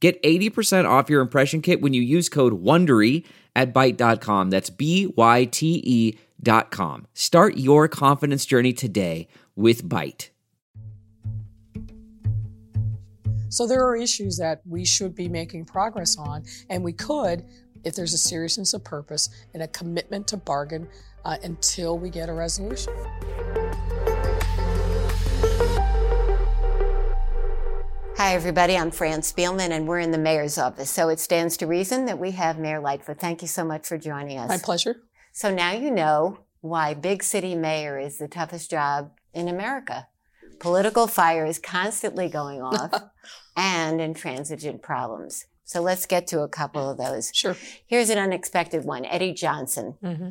Get 80% off your impression kit when you use code WONDERY at Byte.com. That's B-Y-T-E dot com. Start your confidence journey today with Byte. So there are issues that we should be making progress on, and we could if there's a seriousness of purpose and a commitment to bargain uh, until we get a resolution. Hi, everybody. I'm Fran Spielman, and we're in the mayor's office. So it stands to reason that we have Mayor Lightfoot. Thank you so much for joining us. My pleasure. So now you know why big city mayor is the toughest job in America. Political fire is constantly going off and intransigent problems. So let's get to a couple of those. Sure. Here's an unexpected one Eddie Johnson, Mm-hmm.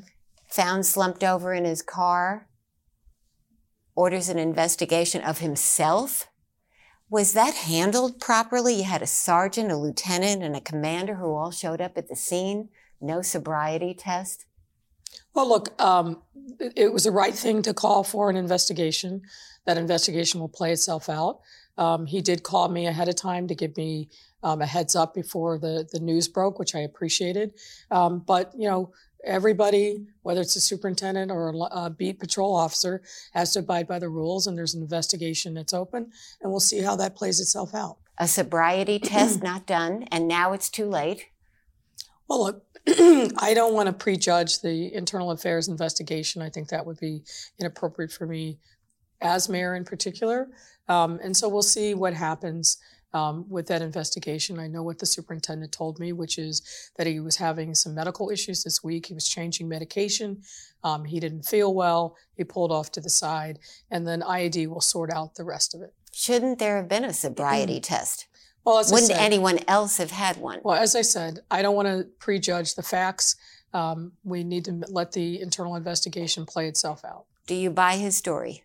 found slumped over in his car, orders an investigation of himself. Was that handled properly? You had a sergeant, a lieutenant, and a commander who all showed up at the scene. No sobriety test. Well, look, um, it, was the right thing to call for an investigation. That investigation will play itself out. Um, he did call me ahead of time to give me um, a heads up before the, the news broke, which I appreciated. Um, but, you know, everybody, whether it's a superintendent or a uh, beat patrol officer, has to abide by the rules, and there's an investigation that's open, and we'll see how that plays itself out. A sobriety test not done, and now it's too late. Well, look, I don't want to prejudge the internal affairs investigation. I think that would be inappropriate for me as mayor in particular. Um, and so we'll see what happens um, with that investigation. I know what the superintendent told me, which is that he was having some medical issues this week. He was changing medication. Um, he didn't feel well. He pulled off to the side, and then IAD will sort out the rest of it. Shouldn't there have been a sobriety test? Well, as Wouldn't said, anyone else have had one? Well, as I said, I don't want to prejudge the facts. Um, we need to let the internal investigation play itself out. Do you buy his story?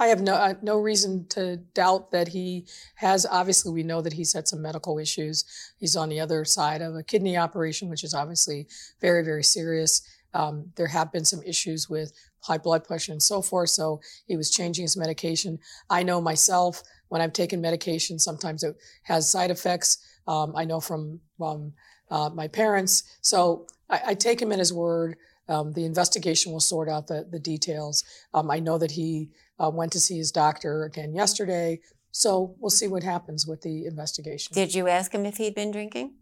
I have no uh, no reason to doubt that he has. Obviously, we know that he's had some medical issues. He's on the other side of a kidney operation, which is obviously very very serious. Um, there have been some issues with high blood pressure and so forth. So he was changing his medication. I know myself when I've taken medication, sometimes it has side effects. Um, I know from um, uh, my parents. So I, I take him at his word. Um, the investigation will sort out the, the details. Um, I know that he uh, went to see his doctor again yesterday. So we'll see what happens with the investigation. Did you ask him if he'd been drinking?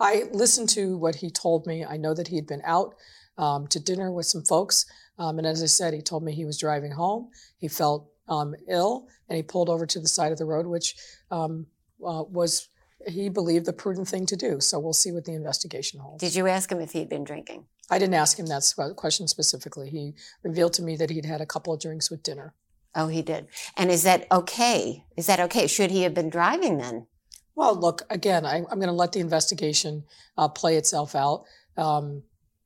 I listened to what he told me. I know that he'd been out um, to dinner with some folks. Um, and as I said, he told me he was driving home. He felt um, ill and he pulled over to the side of the road, which um, uh, was, he believed, the prudent thing to do. So we'll see what the investigation holds. Did you ask him if he'd been drinking? I didn't ask him that question specifically. He revealed to me that he'd had a couple of drinks with dinner. Oh, he did. And is that okay? Is that okay? Should he have been driving then? Well, look, again, I, I'm going to let the investigation uh, play itself out. Um,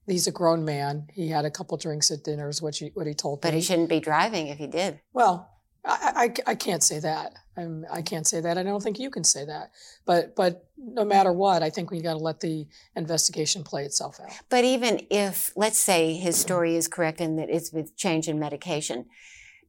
he's a grown man. He had a couple drinks at dinner, is what, he what he told But me. But he shouldn't be driving if he did. Well, I, I, I can't say that. I'm, I can't say that. I don't think you can say that. But but no matter what, I think we got to let the investigation play itself out. But even if, let's say, his story is correct and that it's with change in medication,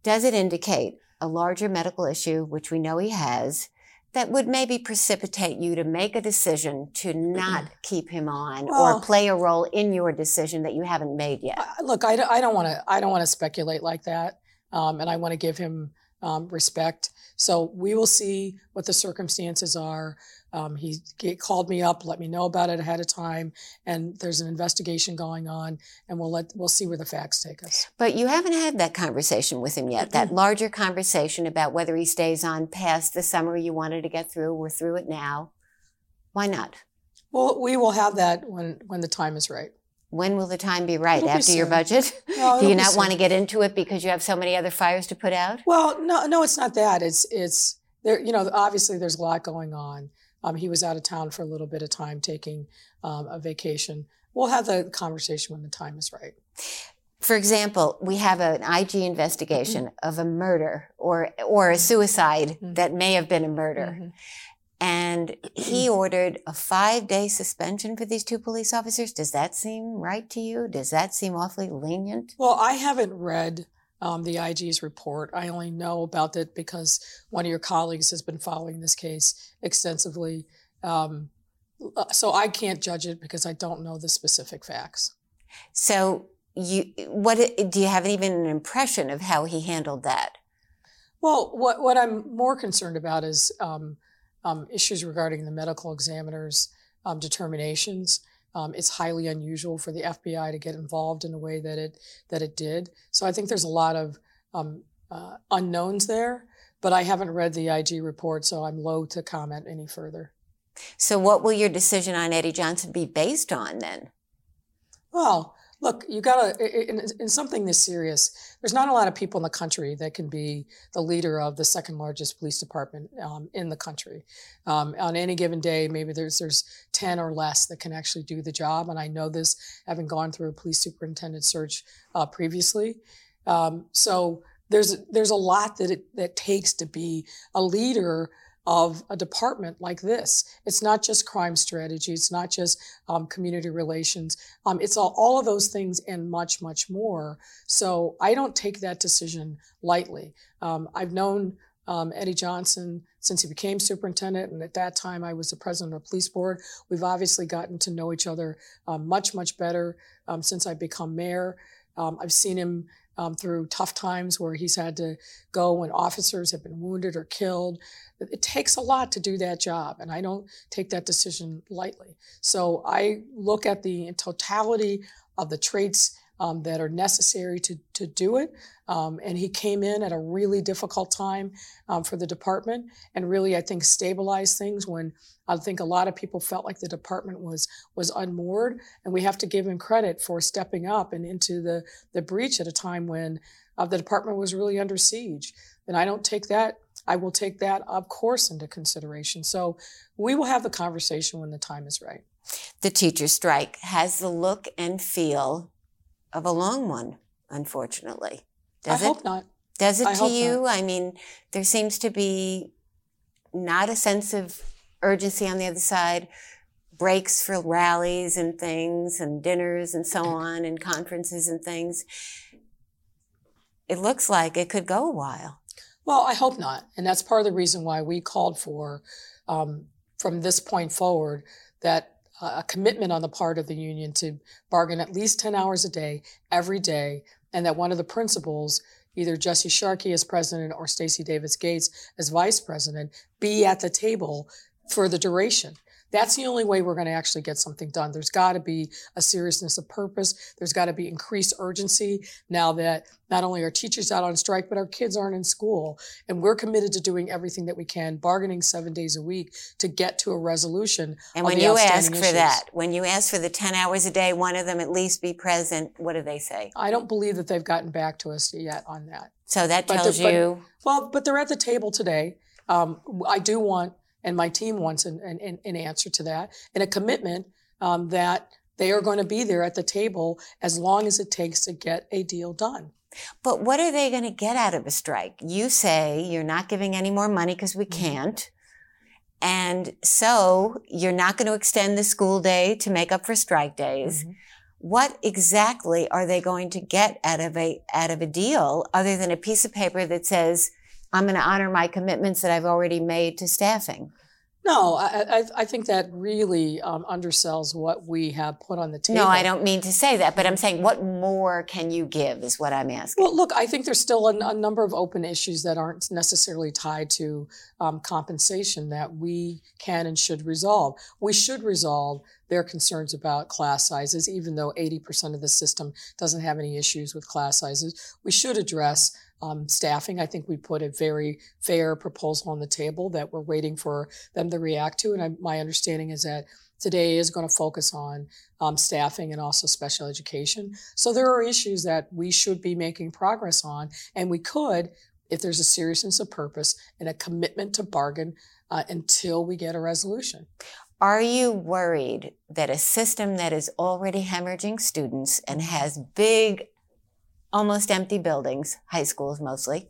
does it indicate a larger medical issue, which we know he has, that would maybe precipitate you to make a decision to not keep him on Well- or play a role in your decision that you haven't made yet? Look, I, don't- I don't want to. I don't want to speculate like that, um, and I want to give him um, respect. So we will see what the circumstances are. Um, he called me up, let me know about it ahead of time, and there's an investigation going on, and we'll let we'll see where the facts take us. But you haven't had that conversation with him yet, that larger conversation about whether he stays on past the summer you wanted to get through. We're through it now. Why not? Well, we will have that when when the time is right. When will the time be right? It'll be After your budget? No, Do you not want to get into it because you have so many other fires to put out? Well, no, no, it's not that. It's it's there. You know, obviously there's a lot going on. Um, he was out of town for a little bit of time taking um, a vacation. We'll have the conversation when the time is right. For example, we have an IG investigation mm-hmm. of a murder or or a suicide mm-hmm. that may have been a murder. Mm-hmm. And he ordered a five day suspension for these two police officers. Does that seem right to you? Does that seem awfully lenient? Well, I haven't read um, the IG's report. I only know about it because one of your colleagues has been following this case extensively. Um, uh, so I can't judge it because I don't know the specific facts. So you, what do you have even an impression of how he handled that? Well, what what I'm more concerned about is um, um issues regarding the medical examiner's um, determinations. Um, it's highly unusual for the FBI to get involved in the way that it that it did. So I think there's a lot of um, uh, unknowns there. But I haven't read the IG report, so I'm low to comment any further. So, what will your decision on Eddie Johnson be based on then? Well, look, you got to, in, in, something this serious, there's not a lot of people in the country that can be the leader of the second largest police department um, in the country. Um, on any given day, maybe there's, there's 10 or less that can actually do the job. And I know this having gone through a police superintendent search uh, previously. Um, so there's, there's a lot that it that takes to be a leader of a department like this. It's not just crime strategy. It's not just um, community relations. Um, it's all, all of those things and much, much more. So I don't take that decision lightly. Um, I've known um, Eddie Johnson since he became superintendent, and at that time I was the president of the police board. We've obviously gotten to know each other um, much, much better um, since I've become mayor. I've seen him um, through tough times where he's had to go when officers have been wounded or killed. It takes a lot to do that job, and I don't take that decision lightly. So I look at the totality of the traits um, that are necessary to, to do it. Um, and he came in at a really difficult time um, for the department and really, I think, stabilized things when I think a lot of people felt like the department was was unmoored. And we have to give him credit for stepping up and into the, the breach at a time when uh, the department was really under siege. And I don't take that, I will take that, of course, into consideration. So we will have the conversation when the time is right. The teacher strike has the look and feel of a long one, unfortunately. Does I it? hope not. Does it I to you? Not. I mean, there seems to be not a sense of urgency on the other side, breaks for rallies and things, and dinners and so on, and conferences and things. It looks like it could go a while. Well, I hope not. And that's part of the reason why we called for, um, from this point forward, that a commitment on the part of the union to bargain at least 10 hours a day, every day, and that one of the principals, either Jesse Sharkey as president or Stacy Davis Gates as vice president, be at the table for the duration. That's the only way we're going to actually get something done. There's got to be a seriousness of purpose. There's got to be increased urgency now that not only are teachers out on strike, but our kids aren't in school. And we're committed to doing everything that we can, bargaining seven days a week to get to a resolution. And when you ask for issues. that, when you ask for the 10 hours a day, one of them at least be present, what do they say? I don't believe that they've gotten back to us yet on that. So that tells the, you. But, well, but they're at the table today. Um, I do want and my team wants an, an, an answer to that and a commitment um, that they are going to be there at the table as long as it takes to get a deal done. But what are they going to get out of a strike? You say you're not giving any more money because we mm-hmm. can't. And so you're not going to extend the school day to make up for strike days. Mm-hmm. What exactly are they going to get out of a out of a deal other than a piece of paper that says I'm going to honor my commitments that I've already made to staffing. No, I, I, I think that really um, undersells what we have put on the table. No, I don't mean to say that, but I'm saying what more can you give is what I'm asking. Well, look, I think there's still a, a number of open issues that aren't necessarily tied to um, compensation that we can and should resolve. We should resolve their concerns about class sizes, even though 80% of the system doesn't have any issues with class sizes. We should address um, staffing. I think we put a very fair proposal on the table that we're waiting for them to react to. And I, my understanding is that today is going to focus on um, staffing and also special education. So there are issues that we should be making progress on, and we could, if there's a seriousness of purpose and a commitment to bargain uh, until we get a resolution. Are you worried that a system that is already hemorrhaging students and has big, almost empty buildings, high schools mostly,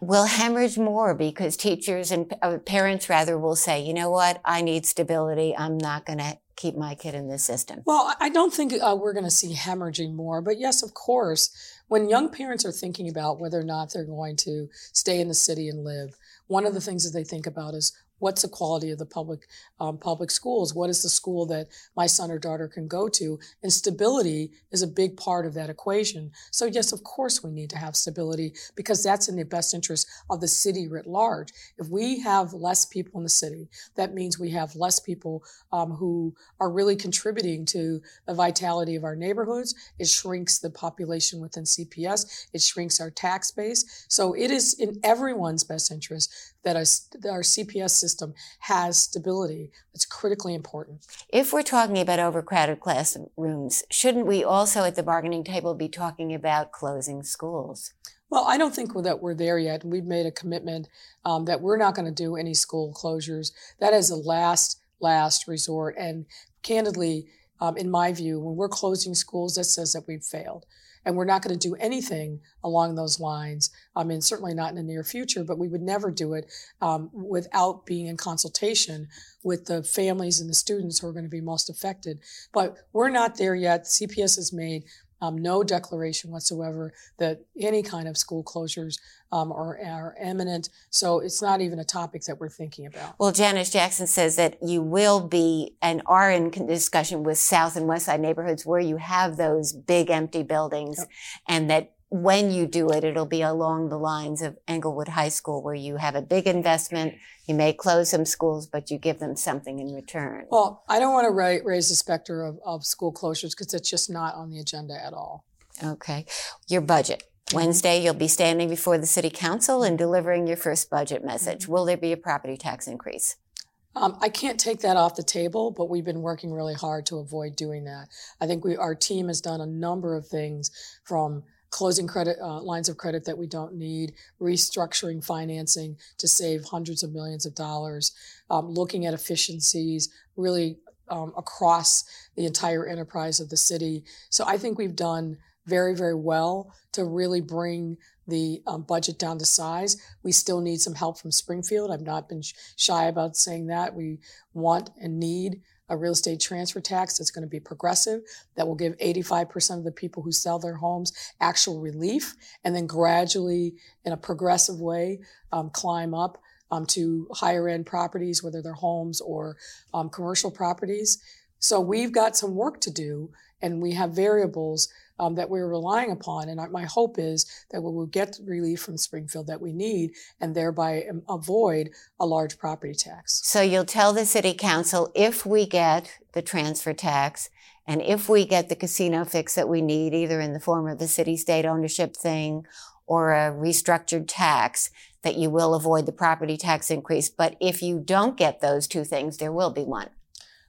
will hemorrhage more because teachers and uh, parents rather will say, you know what, I need stability. I'm not going to keep my kid in this system. Well, I don't think uh, we're going to see hemorrhaging more, but yes, of course, when young parents are thinking about whether or not they're going to stay in the city and live, one of the things that they think about is what's the quality of the public um, public schools? What is the school that my son or daughter can go to? And stability is a big part of that equation. So yes of course we need to have stability because that's in the best interest of the city writ large. If we have less people in the city that means we have less people um, who are really contributing to the vitality of our neighborhoods. It shrinks the population within cps it shrinks our tax base. So it is in everyone's best interest that our, CPS system has stability. It's critically important. If we're talking about overcrowded classrooms, shouldn't we also at the bargaining table be talking about closing schools? Well, I don't think that we're there yet. We've made a commitment um, that we're not going to do any school closures. That is a last, last resort. And candidly, um, in my view, when we're closing schools, that says that we've failed and we're not going to do anything along those lines. I mean, certainly not in the near future, but we would never do it um, without being in consultation with the families and the students who are going to be most affected. But we're not there yet. CPS has made um, no declaration whatsoever that any kind of school closures um, are, are imminent. So it's not even a topic that we're thinking about. Well, Janice Jackson says that you will be and are in discussion with South and West Side neighborhoods where you have those big empty buildings yep. and that when you do it, it'll be along the lines of Englewood High School, where you have a big investment. You may close some schools, but you give them something in return. Well, I don't want to ra- raise the specter of, of school closures because it's just not on the agenda at all. Okay. Your budget. Wednesday, you'll be standing before the city council and delivering your first budget message. Mm-hmm. Will there be a property tax increase? Um, I can't take that off the table, but we've been working really hard to avoid doing that. I think we, our team has done a number of things from closing credit uh, lines of credit that we don't need, restructuring financing to save hundreds of millions of dollars, um, looking at efficiencies really um, across the entire enterprise of the city. So I think we've done very, very well to really bring the um, budget down to size. We still need some help from Springfield. I've not been shy about saying that. We want and need a real estate transfer tax that's going to be progressive, that will give 85% of the people who sell their homes actual relief, and then gradually, in a progressive way, um, climb up um, to higher end properties, whether they're homes or um, commercial properties. So we've got some work to do, and we have variables um, that we're relying upon. And my hope is that we will get relief from Springfield that we need and thereby um, avoid a large property tax. So you'll tell the city council if we get the transfer tax and if we get the casino fix that we need, either in the form of the city state ownership thing or a restructured tax, that you will avoid the property tax increase. But if you don't get those two things, there will be one.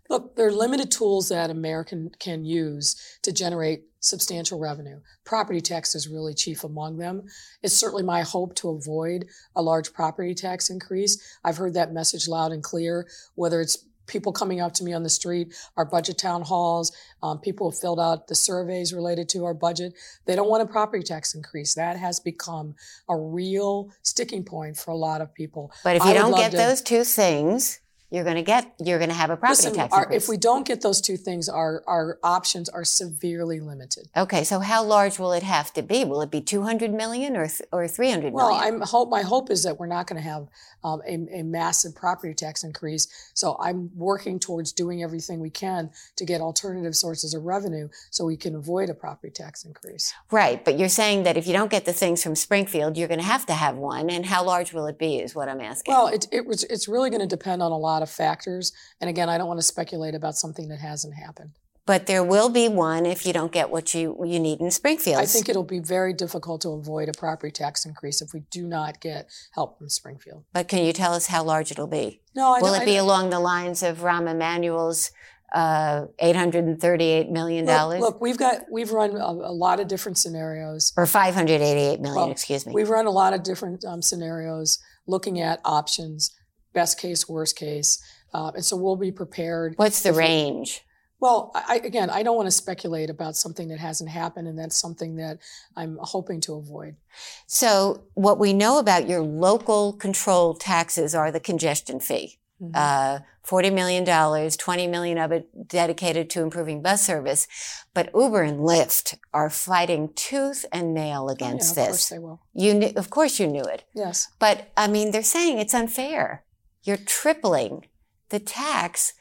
Look, there are limited tools that American can use to generate substantial revenue. Property tax is really chief among them. It's certainly my hope to avoid a large property tax increase. I've heard that message loud and clear, whether it's people coming up to me on the street, our budget town halls, um, people have filled out the surveys related to our budget. They don't want a property tax increase. That has become a real sticking point for a lot of people. But if you don't get to, those two things, you're going to get you're going to have a property Listen, tax our, if we don't get those two things our our options are severely limited. Okay so how large will it have to be? Will it be 200 million or or 300 well million? i'm hope my hope is that we're not going to have um, a, a, massive property tax increase. So i'm working towards doing everything we can to get alternative sources of revenue so we can avoid a property tax increase. Right but you're saying that if you don't get the things from springfield you're going to have to have one and how large will it be is what i'm asking. Well it, it was it's really going to depend on a lot lot of factors. And again, I don't want to speculate about something that hasn't happened. But there will be one if you don't get what you you need in Springfield. I think it'll be very difficult to avoid a property tax increase if we do not get help from Springfield. But can you tell us how large it'll be? No, I will it I be along the lines of Rahm Emanuel's uh, eight hundred and thirty-eight million dollars? Look, look, we've got we've run a, a, lot of different scenarios. Or five hundred eighty-eight million. Well, excuse me. We've run a lot of different um, scenarios, looking at options best case, worst case. Uh, and so we'll be prepared. What's the range? Well, I, again, I don't want to speculate about something that hasn't happened, and that's something that I'm hoping to avoid. So, what we know about your local control taxes are the congestion fee. Mm-hmm. Uh, $40 million, 20 million of it dedicated to improving bus service. But Uber and Lyft are fighting tooth and nail against oh, yeah, this. Of course they will. You knew, of course you knew it. Yes. But I mean, they're saying it's unfair. You're tripling the tax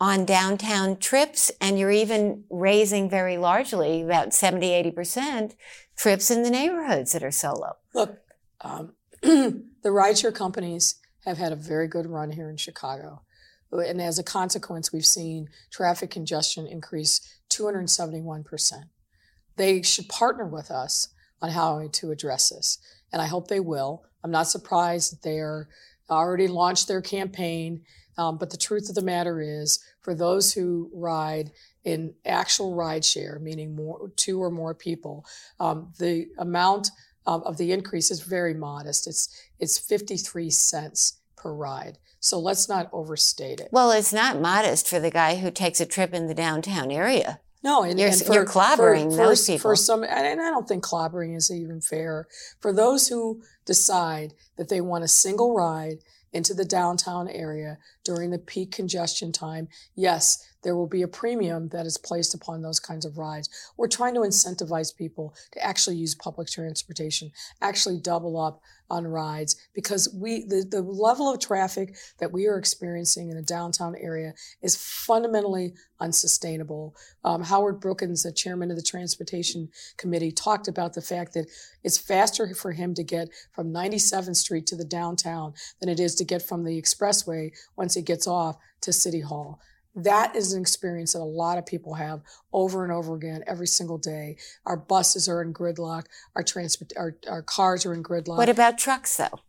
on downtown trips and you're even raising very largely about 70, 80% trips in the neighborhoods that are solo. Look, um, the rideshare companies have had a very good run here in Chicago. And as a consequence, we've seen traffic congestion increase 271%. They should partner with us on how to address this. And I hope they will. I'm not surprised that they are already launched their campaign. Um, but the truth of the matter is, for those who ride in actual ride share, meaning more two or more people, um, the amount um, of the increase is very modest. It's it's 53 cents per ride. So let's not overstate it. Well, it's not modest for the guy who takes a trip in the downtown area. No, and you're, and for, you're clobbering for, those for, people. For some, and I don't think clobbering is even fair. For those who decide that they want a single ride into the downtown area during the peak congestion time, yes, there will be a premium that is placed upon those kinds of rides. We're trying to incentivize people to actually use public transportation, actually double up on rides because we the, the level of traffic that we are experiencing in the downtown area is fundamentally unsustainable. Um, Howard Brookins, the chairman of the transportation committee, talked about the fact that it's faster for him to get from 97th Street to the downtown than it is to get from the expressway once he gets off to City Hall. That is an experience that a lot of people have over and over again every single day. Our buses are in gridlock. Our transport, our, our cars are in gridlock. What about trucks though?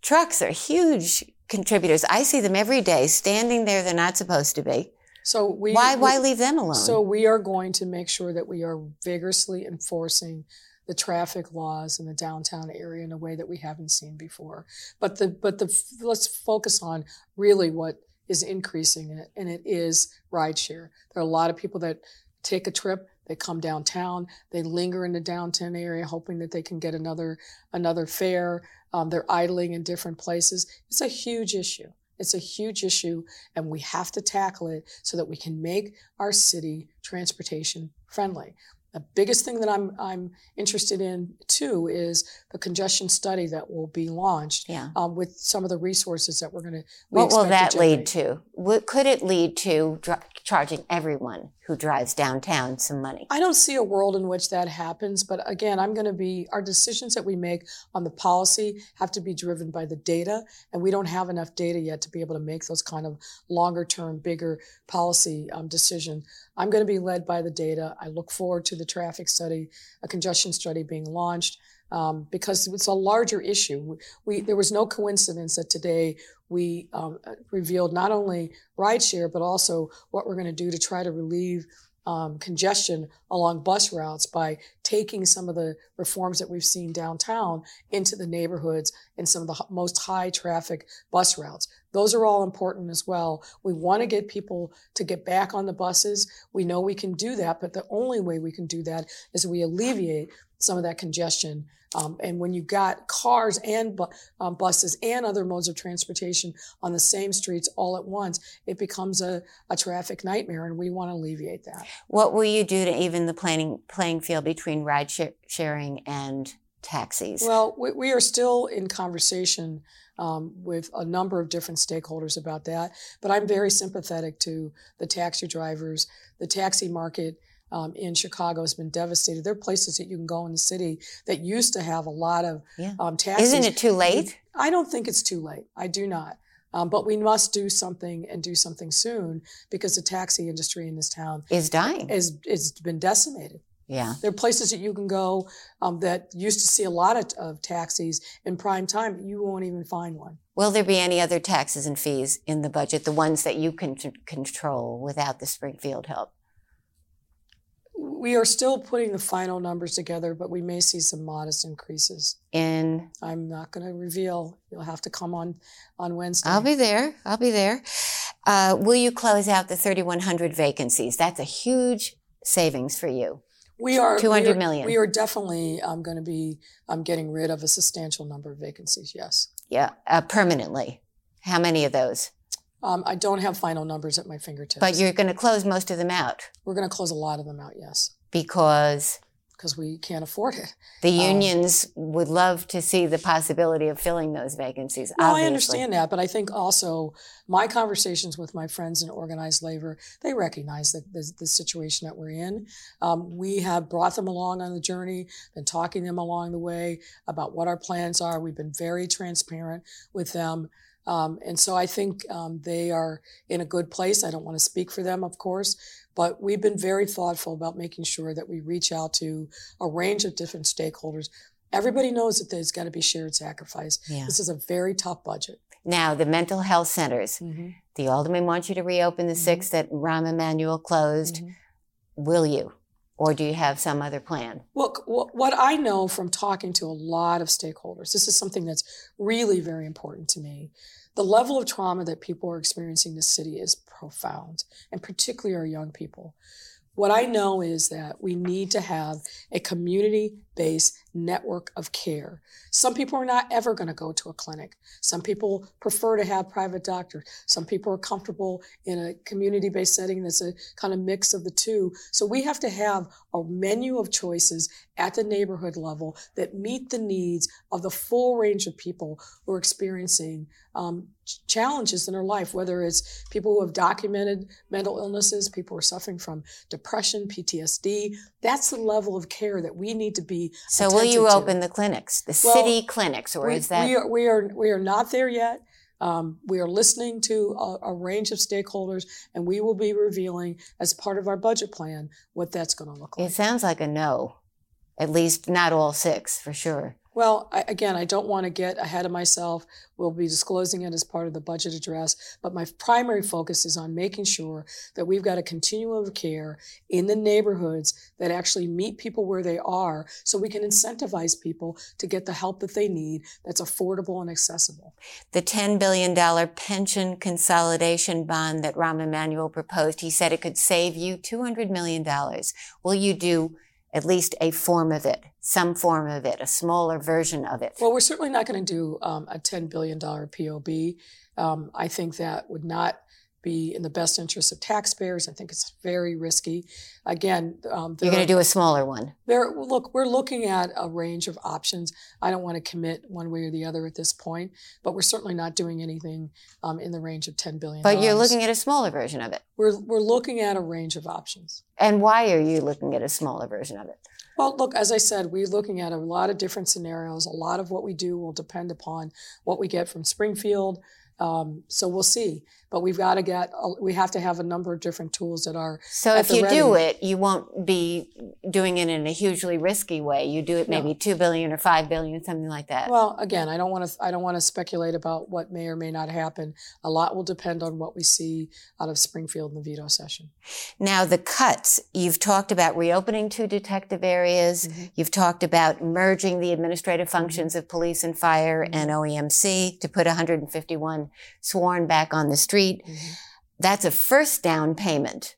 Trucks are huge contributors. I see them every day standing there. They're not supposed to be. So we why we, why leave them alone? So we are going to make sure that we are vigorously enforcing the traffic laws in the downtown area in a way that we haven't seen before. But the but the let's focus on really what is increasing, it, and it is rideshare. There are a lot of people that take a trip, they come downtown, they linger in the downtown area, hoping that they can get another another fare. Um, they're idling in different places. It's a huge issue. It's a huge issue, and we have to tackle it so that we can make our city transportation friendly. The biggest thing that I'm I'm interested in too is the congestion study that will be launched yeah. um, with some of the resources that we're going to. What will that lead to? What, could it lead to dr- charging everyone who drives downtown some money? I don't see a world in which that happens, but again, I'm going to be our decisions that we make on the policy have to be driven by the data, and we don't have enough data yet to be able to make those kind of longer term, bigger policy um, decisions. I'm going to be led by the data. I look forward to the traffic study, a congestion study being launched. Um, because it's a larger issue. We, there was no coincidence that today we um, revealed not only rideshare, but also what we're going to do to try to relieve um, congestion along bus routes by taking some of the reforms that we've seen downtown into the neighborhoods and some of the most high traffic bus routes. Those are all important as well. We want to get people to get back on the buses. We know we can do that, but the only way we can do that is we alleviate some of that congestion um, and when you got cars and bu- um, buses and other modes of transportation on the same streets all at once, it becomes a, a traffic nightmare, and we want to alleviate that. What will you do to even the playing, playing field between ride sh- sharing and taxis? Well, we, we are still in conversation um, with a number of different stakeholders about that, but I'm very sympathetic to the taxi drivers. The taxi market um, in Chicago has been devastated. There are places that you can go in the city that used to have a lot of yeah. um, taxis. Isn't it too late? I don't think it's too late. I do not. Um, but we must do something and do something soon because the taxi industry in this town is dying. Is is been decimated. Yeah. There are places that you can go um, that used to see a lot of, of, taxis in prime time. You won't even find one. Will there be any other taxes and fees in the budget, the ones that you can t- control without the Springfield help? We are still putting the final numbers together, but we may see some modest increases. In I'm not going to reveal. You'll have to come on on Wednesday. I'll be there. I'll be there. Uh, will you close out the 3,100 vacancies? That's a huge savings for you. We are 200 we are, million. We are definitely um, going to be um, getting rid of a substantial number of vacancies. Yes. Yeah, uh, permanently. How many of those? Um, I don't have final numbers at my fingertips. But you're going to close most of them out We're going to close a lot of them out. Yes, because because we can't afford it. the Um, unions would love to see the possibility of filling those vacancies. No, obviously. I understand that, but I think also my conversations with my friends in organized labor, they recognize that the, the situation that we're in. Um, we have brought them along on the journey, been talking them along the way about what our plans are. We've been very transparent with them. Um, and so I think um, they are in a good place. I don't want to speak for them, of course, but we've been very thoughtful about making sure that we reach out to a range of different stakeholders. Everybody knows that there's got to be shared sacrifice. Yeah. This is a very tough budget. Now, the mental health centers. Mm-hmm. The alderman wants you to reopen the Mhm. six that Rahm Emanuel closed. Mhm. Will you? Or do you have some other plan? Well, what I know from talking to a lot of stakeholders, this is something that's really very important to me. The level of trauma that people are experiencing in the city is profound, and particularly our young people. What I know is that we need to have a community based network of care. Some people are not ever going to go to a clinic. Some people prefer to have private doctors. Some people are comfortable in a community based setting that's a kind of mix of the two. So we have to have a menu of choices at the neighborhood level that meet the needs of the full range of people who are experiencing um, challenges in their life, whether it's people who have documented mental illnesses, people who are suffering from depression, PTSD. That's the level of care that we need to be. So, will you to. open the clinics, the Well, city clinics, or we, is that? we are we are we are not there yet. Um, we are listening to a, a range of stakeholders, and we will be revealing as part of our budget plan what that's going to look like. it sounds like a no. At least not all six, for sure. Well, I, again, I don't want to get ahead of myself. We'll be disclosing it as part of the budget address, but my primary focus is on making sure that we've got a continuum of care in the neighborhoods that actually meet people where they are so we can incentivize people to get the help that they need that's affordable and accessible. The $10 billion pension consolidation bond that Rahm Emanuel proposed, he said it could save you $200 million. Will you do at least a form of it, some form of it, a smaller version of it? Well, we're certainly not going to do um, a $10 billion POB. Um, I think that would not be in the best interest of taxpayers. I think it's very risky. Again, um, You're going to do a smaller one. there, look, we're looking at a range of options. I don't want to commit one way or the other at this point, but we're certainly not doing anything um, in the range of $10 billion. But you're looking at a smaller version of it. We're, we're looking at a range of options. And why are you looking at a smaller version of it? Well, look, as I said, we're looking at a lot of different scenarios. A lot of what we do will depend upon what we get from Springfield. Um, so we'll see. But we've got to get, we have to have a number of different tools that are So if you do it, you won't be doing it in a hugely risky way. You do it No. maybe two billion or five billion, something like that. Well, again, I don't want to. I don't want to speculate about what may or may not happen. A lot will depend on what we see out of Springfield in the veto session. now the cuts, you've talked about reopening two detective areas. Mhm. You've talked about merging the administrative Mm-hmm. functions of police and fire and OEMC to put 151 sworn back on the street. Mhm. That's a first down payment.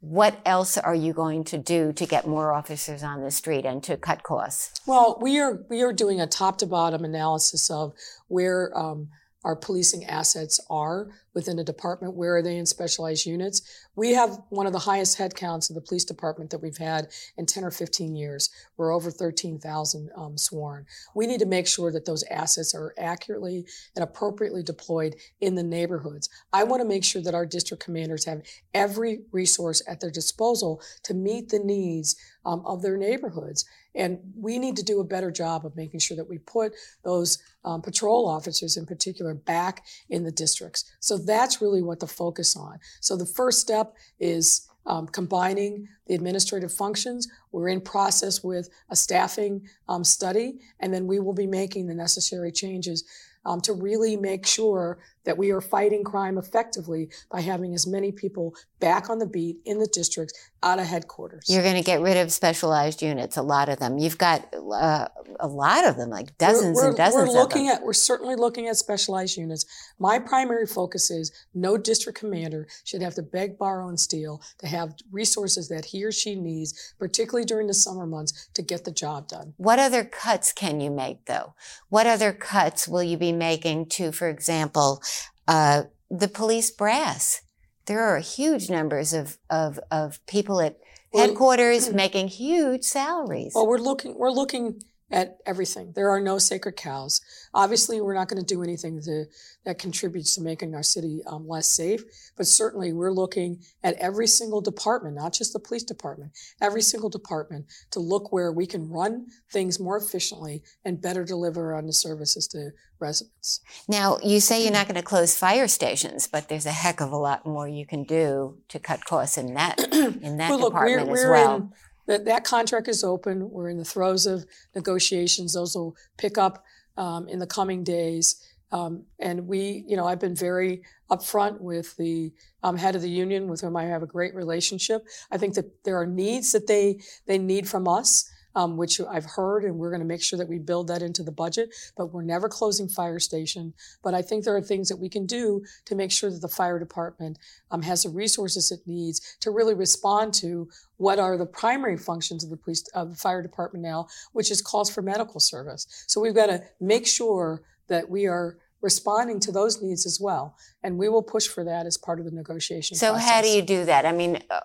What else are you going to do to get more officers on the street and to cut costs? Well, we are we are doing a top to bottom analysis of where um, our policing assets are within a department. Where are they in specialized units? We have one of the highest headcounts of the police department that we've had in 10 or 15 years. We're over 13,000 um, sworn. We need to make sure that those assets are accurately and appropriately deployed in the neighborhoods. I want to make sure that our district commanders have every resource at their disposal to meet the needs um, of their neighborhoods. And we need to do a better job of making sure that we put those um, patrol officers in particular back in the districts. So that's really what the focus on. So the first step is um, combining the administrative functions. We're in process with a staffing um, study, and then we will be making the necessary changes um, to really make sure that we are fighting crime effectively by having as many people back on the beat in the districts out of headquarters. You're going to get rid of specialized units, a lot of them. You've got uh, a lot of them, like dozens we're, we're, and dozens. We're looking at. We're certainly looking at specialized units. My primary focus is no district commander should have to beg, borrow, and steal to have resources that he or she needs, particularly during the summer months, to get the job done. What other cuts can you make, though? What other cuts will you be making to, for example, uh, the police brass? There are huge numbers of of, of people at Well, headquarters making huge salaries. Well, we're looking. We're looking at everything. There are no sacred cows. Obviously, we're not going to do anything to, that contributes to making our city um, less safe. But certainly, we're looking at every single department, not just the police department, every single department to look where we can run things more efficiently and better deliver on the services to residents. Now, you say you're not going to close fire stations, but there's a heck of a lot more you can do to cut costs in that in that well, look, we're, department as we're well. in that that contract is open. We're in the throes of negotiations. Those will pick up um, in the coming days. Um, and we, you know, I've been very upfront with the um, head of the union, with whom I have a great relationship. I think that there are needs that they they need from us, um, which I've heard, and we're going to make sure that we build that into the budget. But we're never closing fire station. But I think there are things that we can do to make sure that the fire department um, has the resources it needs to really respond to what are the primary functions of the police of the fire department now, which is calls for medical service. So we've got to make sure that we are responding to those needs as well, and we will push for that as part of the negotiation. So, process. how do you do that? I mean, uh,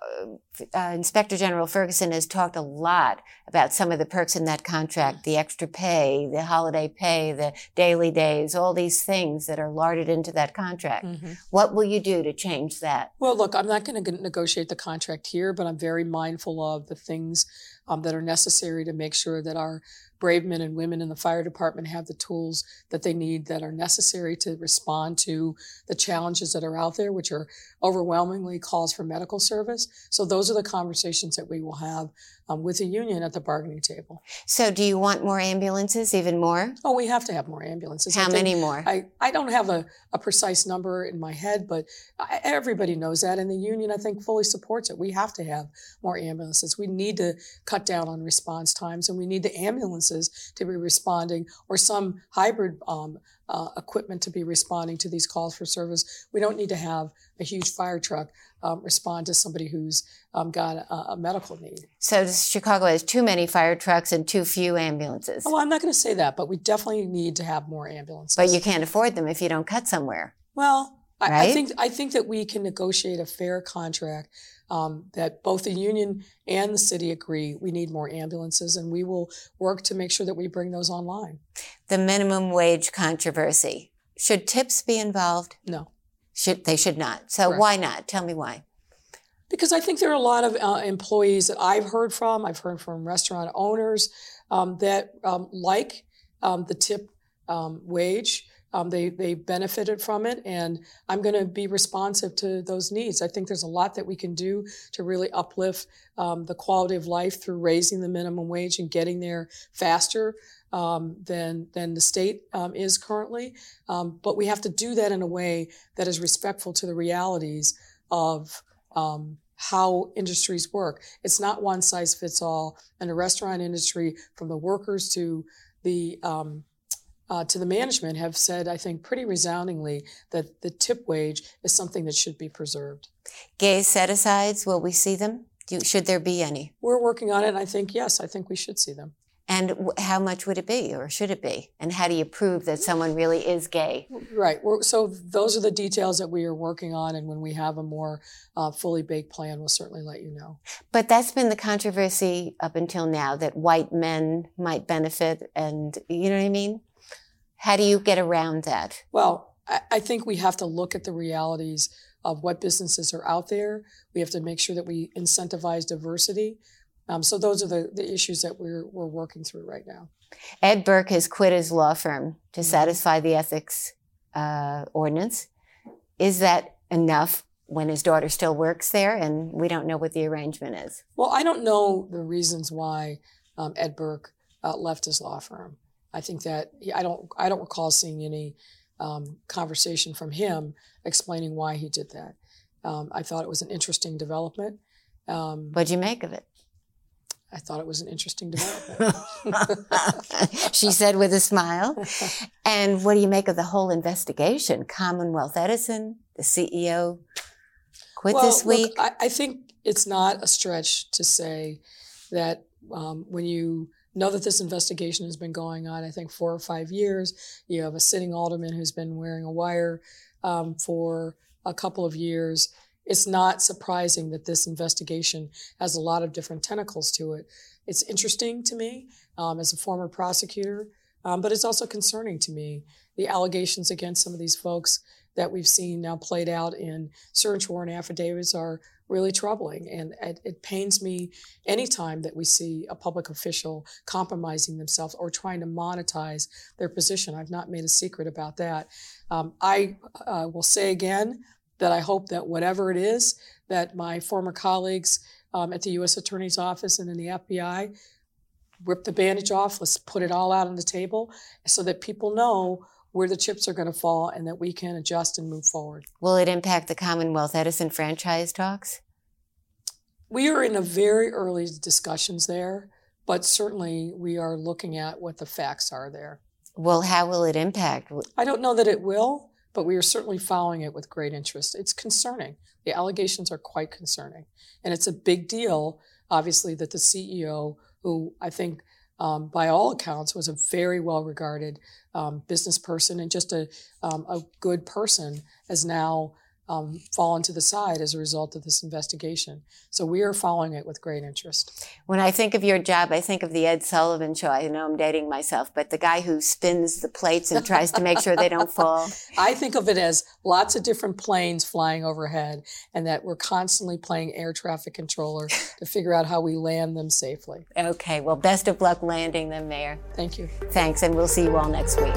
uh, Inspector General Ferguson has talked a lot about some of the perks in that contract the extra pay, the holiday pay, the Daley days, all these things that are larded into that contract. Mhm. What will you do to change that? Well, look, I'm not going to negotiate the contract here, but I'm very mindful of the things um, that are necessary to make sure that our brave men and women in the fire department have the tools that they need that are necessary to respond to the challenges that are out there, which are overwhelmingly calls for medical service. So those are the conversations that we will have um, with the union at the bargaining table. So, do you want more ambulances, even more? Oh, we have to have more ambulances. How many more? I, I don't have a, a precise number in my head, but I, everybody knows that. And the union, I think, fully supports it. We have to have more ambulances. We need to cut down on response times, and we need the ambulances to be responding or some hybrid um, uh, equipment to be responding to these calls for service. We don't need to have a huge fire truck um, respond to somebody who's um, got a, a medical need. So, Chicago has too many fire trucks and too few ambulances. Oh, well, I'm not going to say that, but we definitely need to have more ambulances. But you can't afford them if you don't cut somewhere. Well, I, I think I think that we can negotiate a fair contract um, that both the union and the city agree we need more ambulances, and we will work to make sure that we bring those online. The minimum wage controversy. Should tips be involved? No, Should they should not. So Correct. why not? Tell me why. because I think there are a lot of uh, employees that I've heard from. I've heard from restaurant owners um, that um, like um, the tip um, wage. Um, they they benefited from it, and I'm going to be responsive to those needs. I think there's a lot that we can do to really uplift um, the quality of life through raising the minimum wage and getting there faster um, than than the state um, is currently. Um, but we have to do that in a way that is respectful to the realities of um, how industries work. It's not one size fits all. And the restaurant industry, from the workers to the um, uh, to the management, have said, I think, pretty resoundingly that the tip wage is something that should be preserved. Gay set asides, will we see them? Do, should there be any? We're working on it, and I think yes, I think we should see them. And w- how much would it be or should it be? And how do you prove that someone really is gay? Right. We're, so those are the details that we are working on, and when we have a more uh, fully baked plan, we'll certainly let you know. But that's been the controversy up until now that white men might benefit and you know what I mean? How do you get around that? Well, I, think we have to look at the realities of what businesses are out there. We have to make sure that we incentivize diversity. Um, so those are the, the issues that we're, we're working through right now. Ed Burke has quit his law firm to Mhm. satisfy the ethics uh, ordinance. Is that enough when his daughter still works there and we don't know what the arrangement is? Well, I don't know the reasons why um, Ed Burke uh, left his law firm. I think that I don't I don't recall seeing any um, conversation from him explaining why he did that. Um, I thought it was an interesting development. Um, What'd you make of it? I thought it was an interesting development. she said with a smile. And what do you make of the whole investigation? Commonwealth Edison, the CEO, quit well, this week. Look, I, I, think it's not a stretch to say that um, when you know that this investigation has been going on, I think four or five years, you have a sitting alderman who's been wearing a wire um, for a couple of years it's not surprising that this investigation has a lot of different tentacles to it. It's interesting to me um, as a former prosecutor, um, but it's also concerning to me. The allegations against some of these folks that we've seen now played out in search warrant affidavits are really troubling. And it, it, pains me anytime that we see a public official compromising themselves or trying to monetize their position. I've not made a secret about that. Um, I uh, will say again, that I hope that whatever it is that my former colleagues um, at the U.S. Attorney's Office and in the FBI rip the bandage off, let's put it all out on the table so that people know where the chips are going to fall and that we can adjust and move forward. Will it impact the Commonwealth Edison franchise talks? We are in a very early discussions there, but certainly we are looking at what the facts are there. Well, how will it impact? I don't know that it will but we are certainly following it with great interest. It's concerning. The allegations are quite concerning. And it's a big deal, obviously, that the CEO, who I think um, by all accounts was a very well regarded um, business person and just a, um, a good person, has now um, fallen to the side as a result of this investigation. So we are following it with great interest. When I think of your job, I think of the Ed Sullivan show. I know I'm dating myself, but the guy who spins the plates and tries to make sure they don't fall. I think of it as lots of different planes flying overhead and that we're constantly playing air traffic controller to figure out how we land them safely. Okay, well, best of luck landing them, Mayor. Thank you. Thanks, and we'll see you all next week.